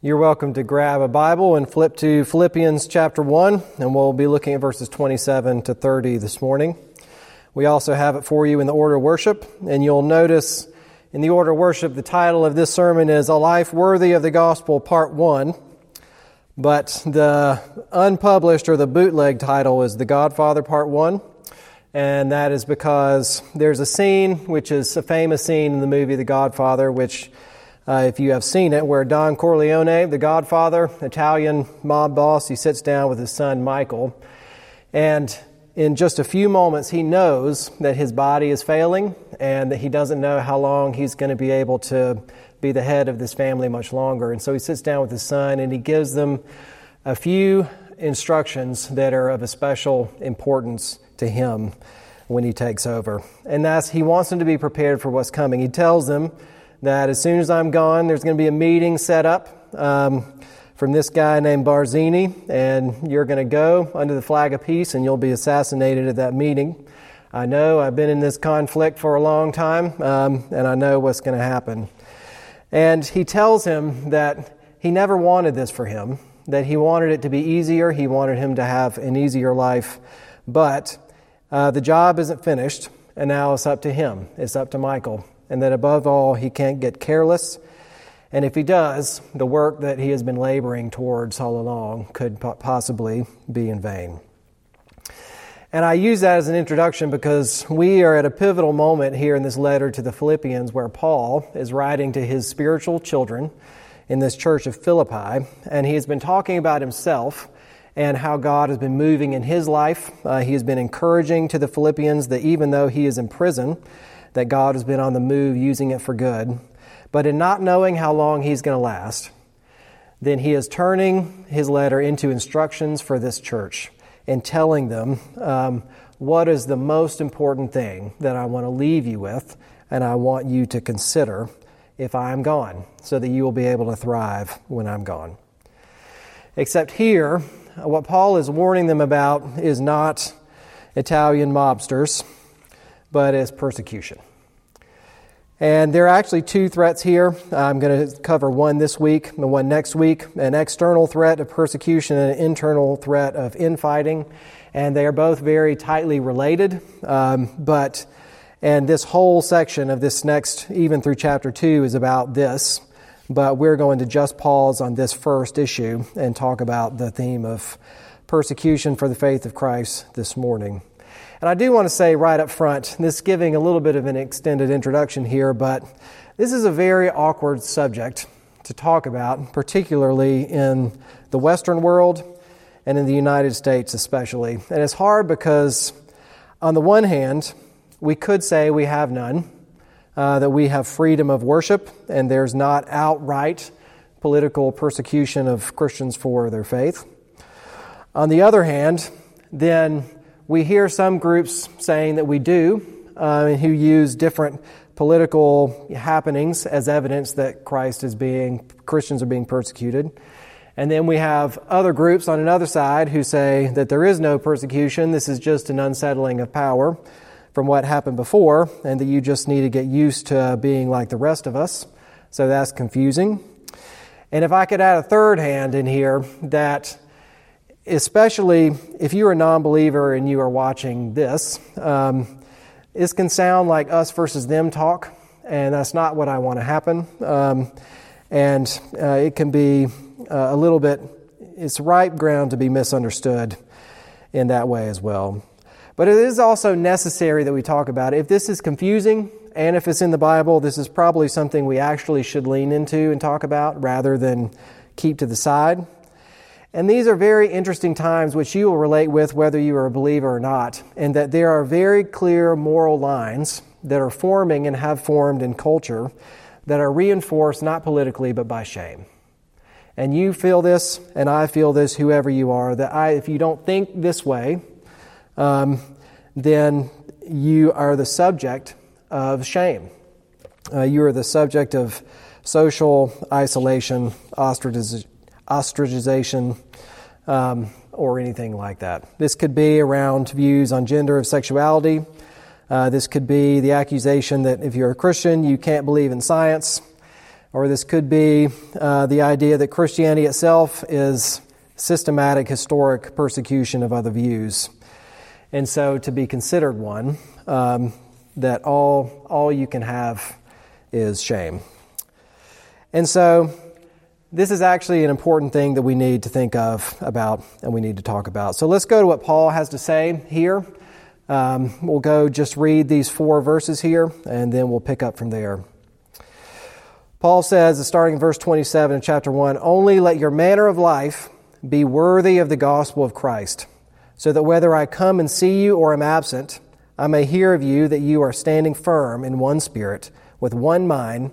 You're welcome to grab a Bible and flip to Philippians chapter 1, and we'll be looking at verses 27 to 30 this morning. We also have it for you in the order of worship, and you'll notice in the order of worship the title of this sermon is A Life Worthy of the Gospel, Part 1. But the unpublished or the bootleg title is The Godfather, Part 1. And that is because there's a scene, which is a famous scene in the movie The Godfather, which uh, if you have seen it, where Don Corleone, the Godfather, Italian mob boss, he sits down with his son Michael, and in just a few moments, he knows that his body is failing and that he doesn't know how long he's going to be able to be the head of this family much longer. And so he sits down with his son and he gives them a few instructions that are of a special importance to him when he takes over. And that's he wants them to be prepared for what's coming. He tells them that as soon as I'm gone, there's going to be a meeting set up um, from this guy named Barzini, and you're going to go under the flag of peace and you'll be assassinated at that meeting. I know I've been in this conflict for a long time, um, and I know what's going to happen. And he tells him that he never wanted this for him, that he wanted it to be easier, he wanted him to have an easier life, but uh, the job isn't finished, and now it's up to him, it's up to Michael and that above all, he can't get careless. And if he does, the work that he has been laboring towards all along could possibly be in vain. And I use that as an introduction because we are at a pivotal moment here in this letter to the Philippians where Paul is writing to his spiritual children in this church of Philippi, and he has been talking about himself and how God has been moving in his life. Uh, he has been encouraging to the Philippians that even though he is in prison, that God has been on the move using it for good. But in not knowing how long he's going to last, then he is turning his letter into instructions for this church and telling them um, what is the most important thing that I want to leave you with and I want you to consider if I am gone so that you will be able to thrive when I'm gone. Except here, what Paul is warning them about is not Italian mobsters but as persecution. And there are actually two threats here. I'm going to cover one this week and one next week an external threat of persecution and an internal threat of infighting. And they are both very tightly related. Um, but, and this whole section of this next, even through chapter 2, is about this. But we're going to just pause on this first issue and talk about the theme of persecution for the faith of Christ this morning. And I do want to say right up front, this giving a little bit of an extended introduction here, but this is a very awkward subject to talk about, particularly in the Western world and in the United States especially. And it's hard because, on the one hand, we could say we have none, uh, that we have freedom of worship, and there's not outright political persecution of Christians for their faith. On the other hand, then we hear some groups saying that we do, uh, who use different political happenings as evidence that Christ is being, Christians are being persecuted. And then we have other groups on another side who say that there is no persecution, this is just an unsettling of power from what happened before, and that you just need to get used to being like the rest of us. So that's confusing. And if I could add a third hand in here, that especially if you're a non believer and you are watching this, um, this can sound like us versus them talk, and that's not what I want to happen. Um, and uh, it can be uh, a little bit, it's ripe ground to be misunderstood in that way as well. But it is also necessary that we talk about it. If this is confusing, and if it's in the Bible, this is probably something we actually should lean into and talk about rather than keep to the side. And these are very interesting times which you will relate with whether you are a believer or not, and that there are very clear moral lines that are forming and have formed in culture that are reinforced not politically but by shame. And you feel this, and I feel this, whoever you are, that I, if you don't think this way, um, then you are the subject of shame. Uh, you are the subject of social isolation, ostracization ostracization, um, or anything like that. This could be around views on gender of sexuality. Uh, this could be the accusation that if you're a Christian, you can't believe in science. Or this could be uh, the idea that Christianity itself is systematic, historic persecution of other views. And so to be considered one, um, that all, all you can have is shame. And so this is actually an important thing that we need to think of about and we need to talk about. So let's go to what Paul has to say here. Um, we'll go just read these four verses here and then we'll pick up from there. Paul says, starting in verse 27 in chapter 1, Only let your manner of life be worthy of the gospel of Christ, so that whether I come and see you or am absent, I may hear of you that you are standing firm in one spirit, with one mind,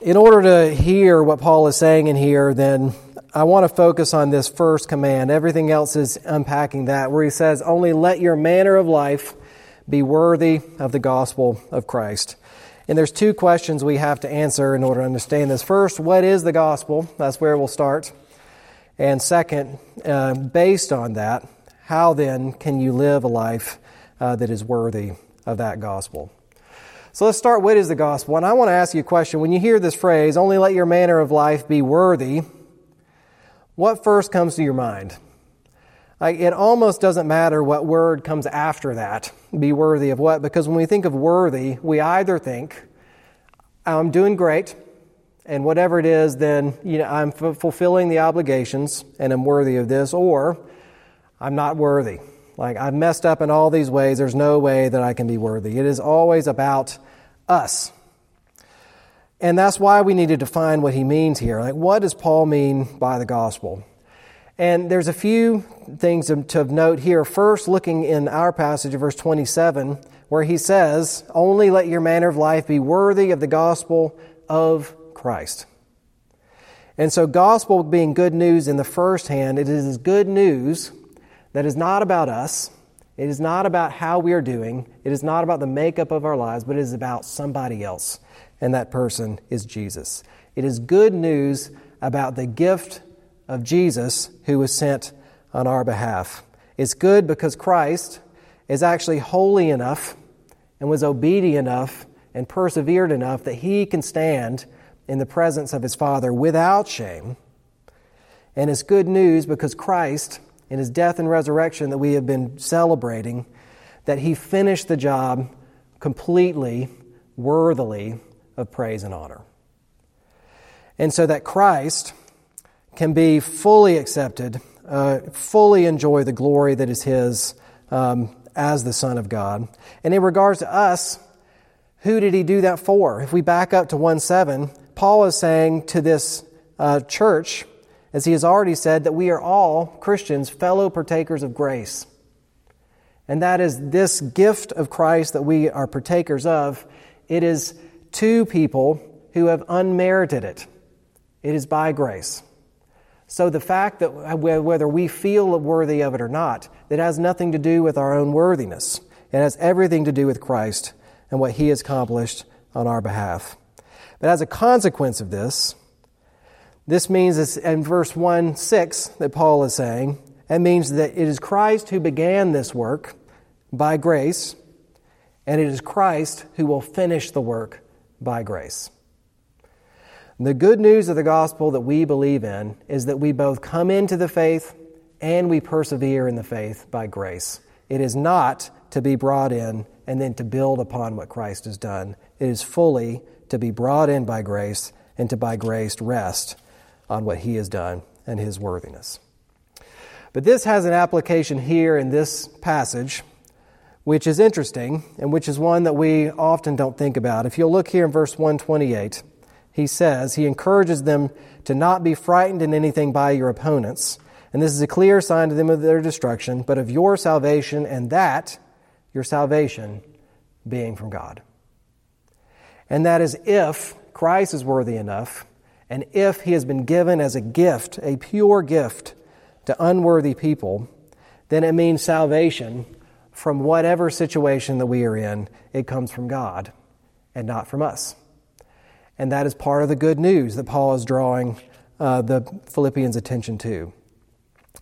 In order to hear what Paul is saying in here, then I want to focus on this first command. Everything else is unpacking that, where he says, Only let your manner of life be worthy of the gospel of Christ. And there's two questions we have to answer in order to understand this. First, what is the gospel? That's where we'll start. And second, uh, based on that, how then can you live a life uh, that is worthy of that gospel? So let's start. What is the gospel? And I want to ask you a question. When you hear this phrase, only let your manner of life be worthy, what first comes to your mind? Like, it almost doesn't matter what word comes after that, be worthy of what, because when we think of worthy, we either think, I'm doing great, and whatever it is, then you know, I'm f- fulfilling the obligations and I'm worthy of this, or I'm not worthy. Like, I've messed up in all these ways, there's no way that I can be worthy. It is always about us. And that's why we need to define what he means here. Like, what does Paul mean by the gospel? And there's a few things to note here. First, looking in our passage of verse 27, where he says, Only let your manner of life be worthy of the gospel of Christ. And so, gospel being good news in the first hand, it is good news that is not about us. It is not about how we are doing. It is not about the makeup of our lives, but it is about somebody else. And that person is Jesus. It is good news about the gift of Jesus who was sent on our behalf. It's good because Christ is actually holy enough and was obedient enough and persevered enough that he can stand in the presence of his Father without shame. And it's good news because Christ, in his death and resurrection that we have been celebrating, that he finished the job completely, worthily of praise and honor. And so that Christ, can be fully accepted, uh, fully enjoy the glory that is His um, as the Son of God. And in regards to us, who did He do that for? If we back up to 1 7, Paul is saying to this uh, church, as he has already said, that we are all Christians, fellow partakers of grace. And that is this gift of Christ that we are partakers of. It is to people who have unmerited it. It is by grace. So the fact that whether we feel worthy of it or not, it has nothing to do with our own worthiness. It has everything to do with Christ and what He has accomplished on our behalf. But as a consequence of this, this means in verse 1 6 that Paul is saying, it means that it is Christ who began this work by grace, and it is Christ who will finish the work by grace. The good news of the gospel that we believe in is that we both come into the faith and we persevere in the faith by grace. It is not to be brought in and then to build upon what Christ has done. It is fully to be brought in by grace and to by grace rest on what he has done and his worthiness. But this has an application here in this passage, which is interesting and which is one that we often don't think about. If you'll look here in verse 128, he says, he encourages them to not be frightened in anything by your opponents. And this is a clear sign to them of their destruction, but of your salvation, and that, your salvation, being from God. And that is if Christ is worthy enough, and if he has been given as a gift, a pure gift to unworthy people, then it means salvation from whatever situation that we are in. It comes from God and not from us. And that is part of the good news that Paul is drawing uh, the Philippians' attention to.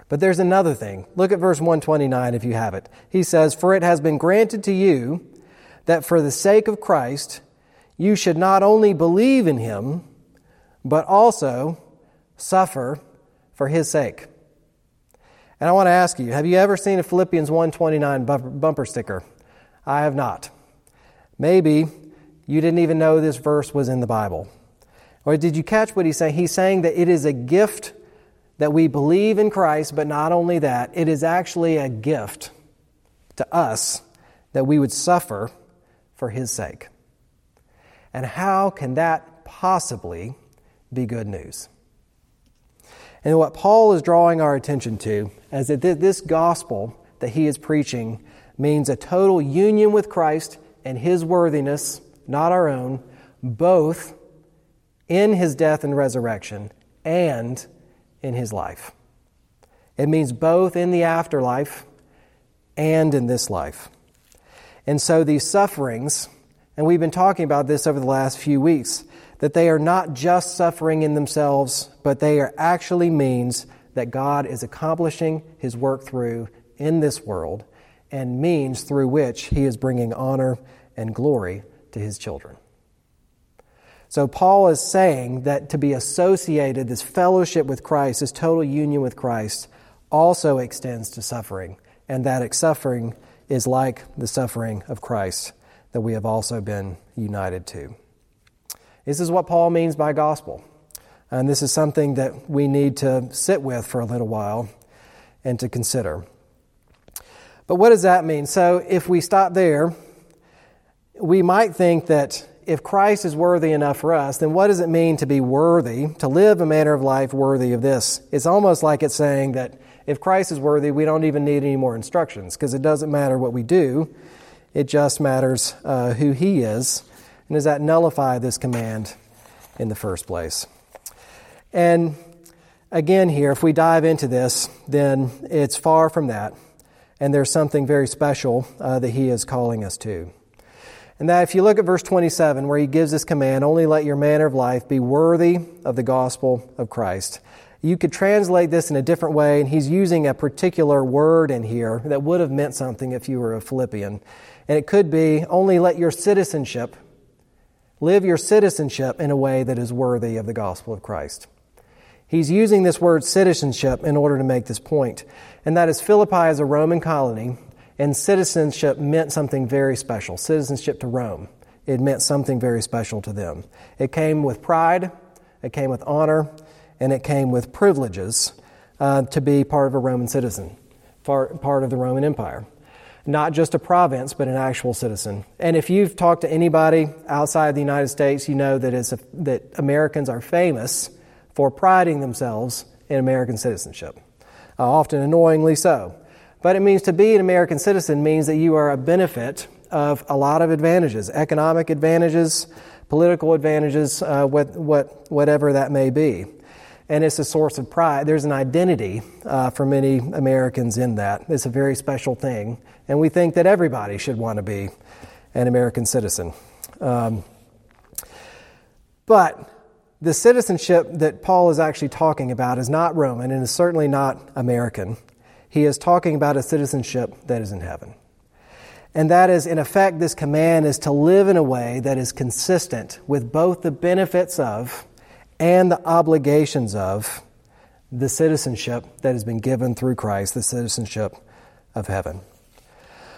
But there's another thing. Look at verse 129 if you have it. He says, For it has been granted to you that for the sake of Christ, you should not only believe in him, but also suffer for his sake. And I want to ask you, have you ever seen a Philippians 129 bumper sticker? I have not. Maybe you didn't even know this verse was in the Bible. Or did you catch what he's saying? He's saying that it is a gift that we believe in Christ, but not only that, it is actually a gift to us that we would suffer for his sake. And how can that possibly be good news? And what Paul is drawing our attention to is that this gospel that he is preaching means a total union with Christ and his worthiness, not our own, both in his death and resurrection and in his life. It means both in the afterlife and in this life. And so these sufferings, and we've been talking about this over the last few weeks, that they are not just suffering in themselves, but they are actually means that God is accomplishing his work through in this world and means through which he is bringing honor and glory to his children. So, Paul is saying that to be associated, this fellowship with Christ, this total union with Christ, also extends to suffering, and that suffering is like the suffering of Christ that we have also been united to. This is what Paul means by gospel. And this is something that we need to sit with for a little while and to consider. But what does that mean? So, if we stop there, we might think that if Christ is worthy enough for us, then what does it mean to be worthy, to live a manner of life worthy of this? It's almost like it's saying that if Christ is worthy, we don't even need any more instructions because it doesn't matter what we do, it just matters uh, who He is. And does that nullify this command in the first place? And again, here, if we dive into this, then it's far from that. And there's something very special uh, that He is calling us to. And that if you look at verse 27, where he gives this command, only let your manner of life be worthy of the gospel of Christ. You could translate this in a different way, and he's using a particular word in here that would have meant something if you were a Philippian. And it could be only let your citizenship, live your citizenship in a way that is worthy of the gospel of Christ. He's using this word citizenship in order to make this. And that is Philippi is a Roman colony and citizenship meant something very special. Citizenship to Rome. It meant something very special to them. It came with pride, it came with honor, and it came with privileges uh, to be part of a Roman citizen, part, part of the Roman Empire. Not just a province, but an actual citizen. And if you've talked to anybody outside the United States, you know that, it's a, that Americans are famous for priding themselves in American citizenship, uh, often annoyingly so. But it means to be an American citizen means that you are a benefit of a lot of advantages economic advantages, political advantages, uh, what, what, whatever that may be. And it's a source of pride. There's an identity uh, for many Americans in that. It's a very special thing. And we think that everybody should want to be an American citizen. Um, but the citizenship that Paul is actually talking about is not Roman and is certainly not American he is talking about a citizenship that is in heaven. And that is, in effect, this command is to live in a way that is consistent with both the benefits of and the obligations of the citizenship that has been given through Christ, the citizenship of heaven.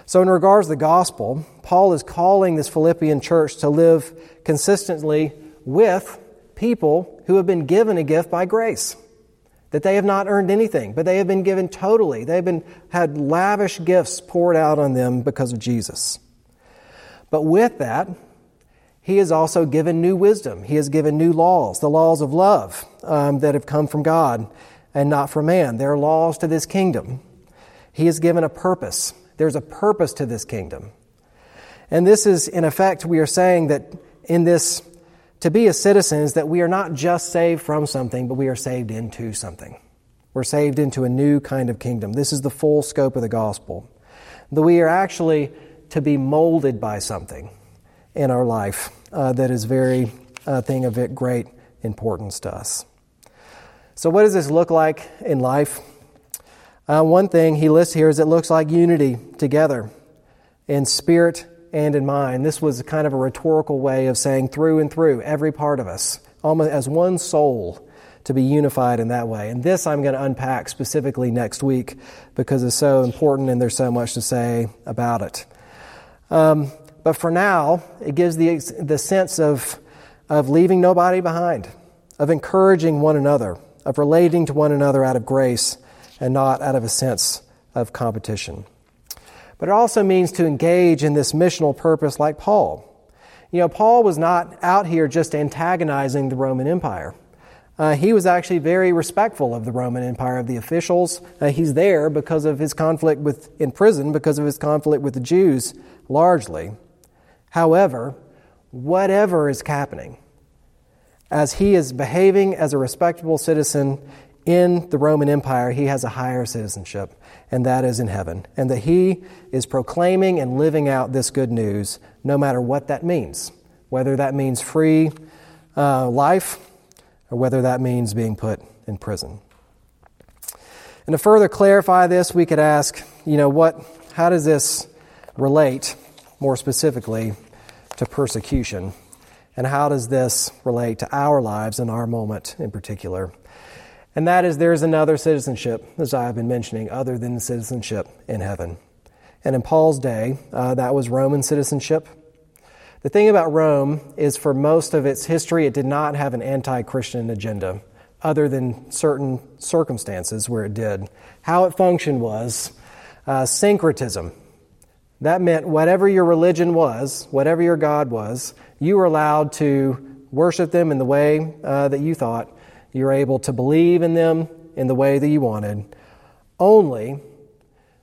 So, in regards to the gospel, Paul is calling this Philippian church to live consistently with people who have been given a gift by grace that they have not earned anything, but they have been given totally. They've been had lavish gifts poured out on them because of Jesus. But with that, he has also given new wisdom. He has given new laws, the laws of love um, that have come from God and not from man. They are laws to this kingdom. He has given a purpose. There's a purpose to this kingdom. And this is, in effect, we are saying that in this to be a citizen is that we are not just saved from something, but we are saved into something. We're saved into a new kind of kingdom. This is the full scope of the gospel. That we are actually to be molded by something in our life uh, that is very uh, thing of great importance to us. So, what does this look like in life? Uh, one thing he lists here is it looks like unity together in spirit and in mind. This was kind of a rhetorical way of saying through and through, every part of us, almost as one soul, to be unified in that way. And this I'm going to unpack specifically next week because it's so important and there's so much to say about it. Um, but for now, it gives the, the sense of, of leaving nobody behind, of encouraging one another, of relating to one another out of grace and not out of a sense of competition. But it also means to engage in this missional purpose like Paul. You know, Paul was not out here just antagonizing the Roman Empire. Uh, he was actually very respectful of the Roman Empire, of the officials. Uh, he's there because of his conflict with, in prison, because of his conflict with the Jews, largely. However, whatever is happening, as he is behaving as a respectable citizen in the Roman Empire, he has a higher citizenship, and that is in heaven. And that he is proclaiming and living out this good news, no matter what that means, whether that means free uh, life or whether that means being put in prison. And to further clarify this, we could ask, you know, what, how does this relate more specifically to persecution? And how does this relate to our lives and our moment in particular? And that is there's another citizenship, as I have been mentioning, other than the citizenship in heaven. And in Paul's day, uh, that was Roman citizenship. The thing about Rome is, for most of its history, it did not have an anti Christian agenda, other than certain circumstances where it did. How it functioned was uh, syncretism. That meant whatever your religion was, whatever your God was, you were allowed to worship them in the way uh, that you thought, you're able to believe in them in the way that you wanted. Only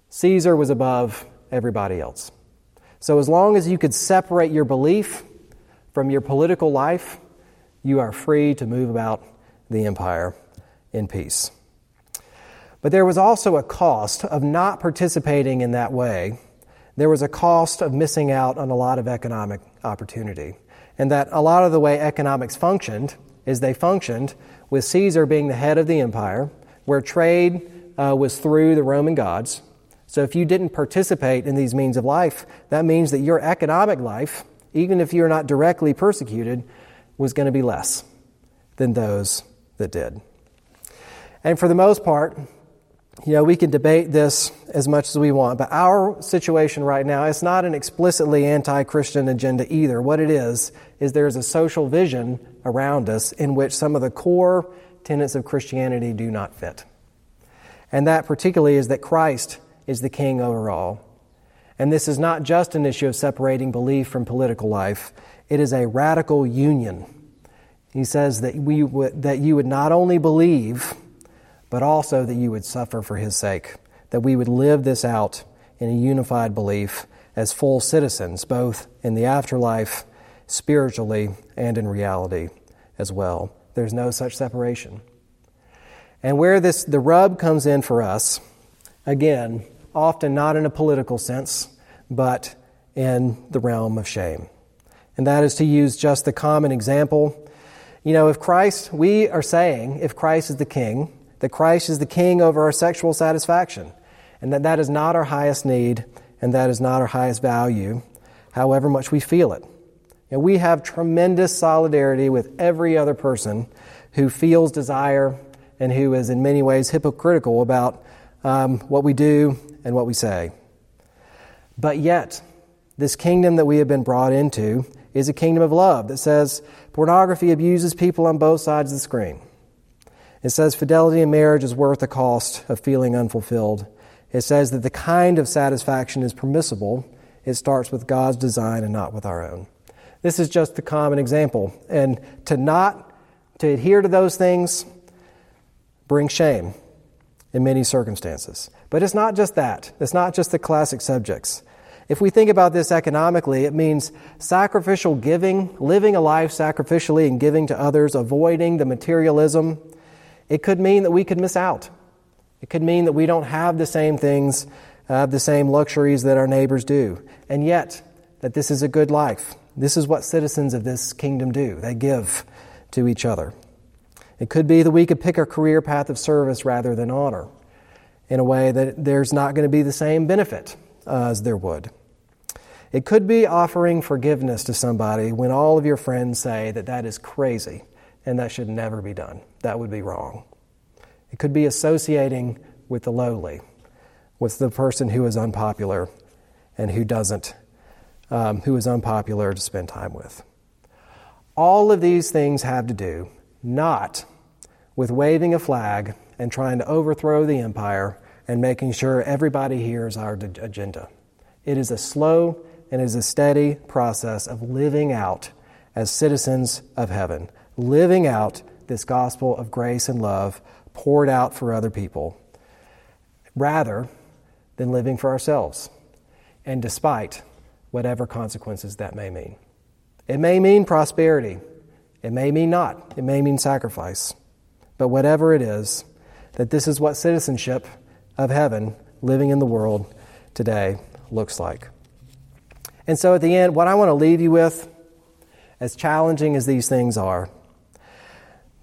Caesar was above everybody else. So, as long as you could separate your belief from your political life, you are free to move about the empire in peace. But there was also a cost of not participating in that way. There was a cost of missing out on a lot of economic opportunity. And that a lot of the way economics functioned is they functioned with Caesar being the head of the empire, where trade uh, was through the Roman gods. So if you didn't participate in these means of life, that means that your economic life, even if you're not directly persecuted, was going to be less than those that did. And for the most part, you know, we can debate this as much as we want, but our situation right now is not an explicitly anti Christian agenda either. What it is, is there's a social vision around us in which some of the core tenets of Christianity do not fit. And that particularly is that Christ is the king over all. And this is not just an issue of separating belief from political life, it is a radical union. He says that, we that you would not only believe, but also that you would suffer for his sake, that we would live this out in a unified belief as full citizens, both in the afterlife spiritually and in reality as well. There's no such separation. And where this the rub comes in for us, again, often not in a political sense, but in the realm of shame. And that is to use just the common example. You know, if Christ, we are saying, if Christ is the king, that Christ is the king over our sexual satisfaction, and that that is not our highest need, and that is not our highest value, however much we feel it. And we have tremendous solidarity with every other person who feels desire and who is in many ways hypocritical about um, what we do and what we say. But yet, this kingdom that we have been brought into is a kingdom of love that says pornography abuses people on both sides of the screen. It says fidelity in marriage is worth the cost of feeling unfulfilled. It says that the kind of satisfaction is permissible. It starts with God's design and not with our own. This is just the common example. And to not to adhere to those things brings shame in many circumstances. But it's not just that. It's not just the classic subjects. If we think about this economically, it means sacrificial giving, living a life sacrificially and giving to others, avoiding the materialism. It could mean that we could miss out. It could mean that we don't have the same things, uh, the same luxuries that our neighbors do. And yet, that this is a good life. This is what citizens of this kingdom do. They give to each other. It could be that we could pick a career path of service rather than honor in a way that there's not going to be the same benefit uh, as there would. It could be offering forgiveness to somebody when all of your friends say that that is crazy and that should never be done. That would be wrong. It could be associating with the lowly, with the person who is unpopular and who doesn't, um, who is unpopular to spend time with. All of these things have to do not with waving a flag and trying to overthrow the empire and making sure everybody hears our agenda. It is a slow and is a steady process of living out as citizens of heaven, living out this gospel of grace and love poured out for other people, rather than living for ourselves, and despite whatever consequences that may mean. It may mean prosperity, it may mean not, it may mean sacrifice, but whatever it is, that this is what citizenship of heaven, living in the world today, looks like. And so at the end, what I want to leave you with, as challenging as these things are,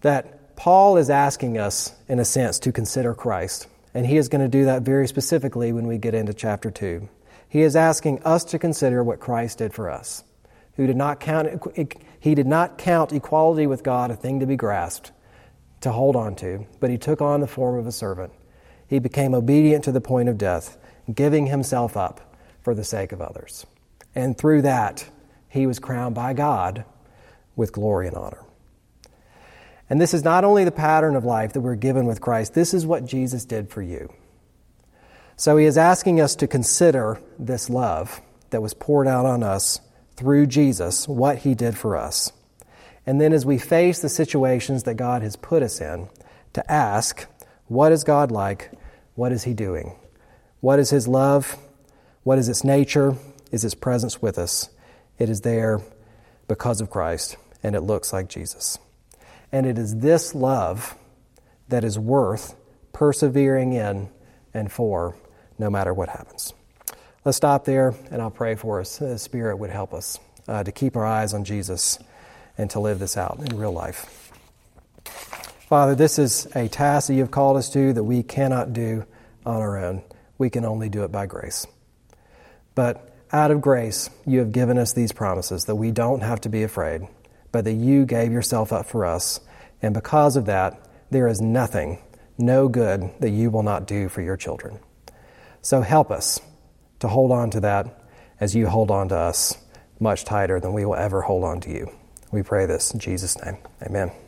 that Paul is asking us, in a sense, to consider Christ. And he is going to do that very specifically when we get into chapter 2. He is asking us to consider what Christ did for us, who did not count, he did not count equality with God a thing to be grasped, to hold on to, but he took on the form of a servant. He became obedient to the point of death, giving himself up for the sake of others. And through that, he was crowned by God with glory and honor. And this is not only the pattern of life that we're given with Christ, this is what Jesus did for you. So he is asking us to consider this love that was poured out on us through Jesus, what he did for us. And then as we face the situations that God has put us in, to ask, what is God like? What is he doing? What is his love? What is its nature? Is his presence with us? It is there because of Christ, and it looks like Jesus. And it is this love that is worth persevering in and for, no matter what happens. Let's stop there, and I'll pray for us. The Spirit would help us uh, to keep our eyes on Jesus and to live this out in real life. Father, this is a task that you've called us to that we cannot do on our own. We can only do it by grace. But out of grace, you have given us these promises that we don't have to be afraid, but that you gave yourself up for us. And because of that, there is nothing, no good that you will not do for your children. So help us to hold on to that as you hold on to us much tighter than we will ever hold on to you. We pray this in Jesus' name. Amen.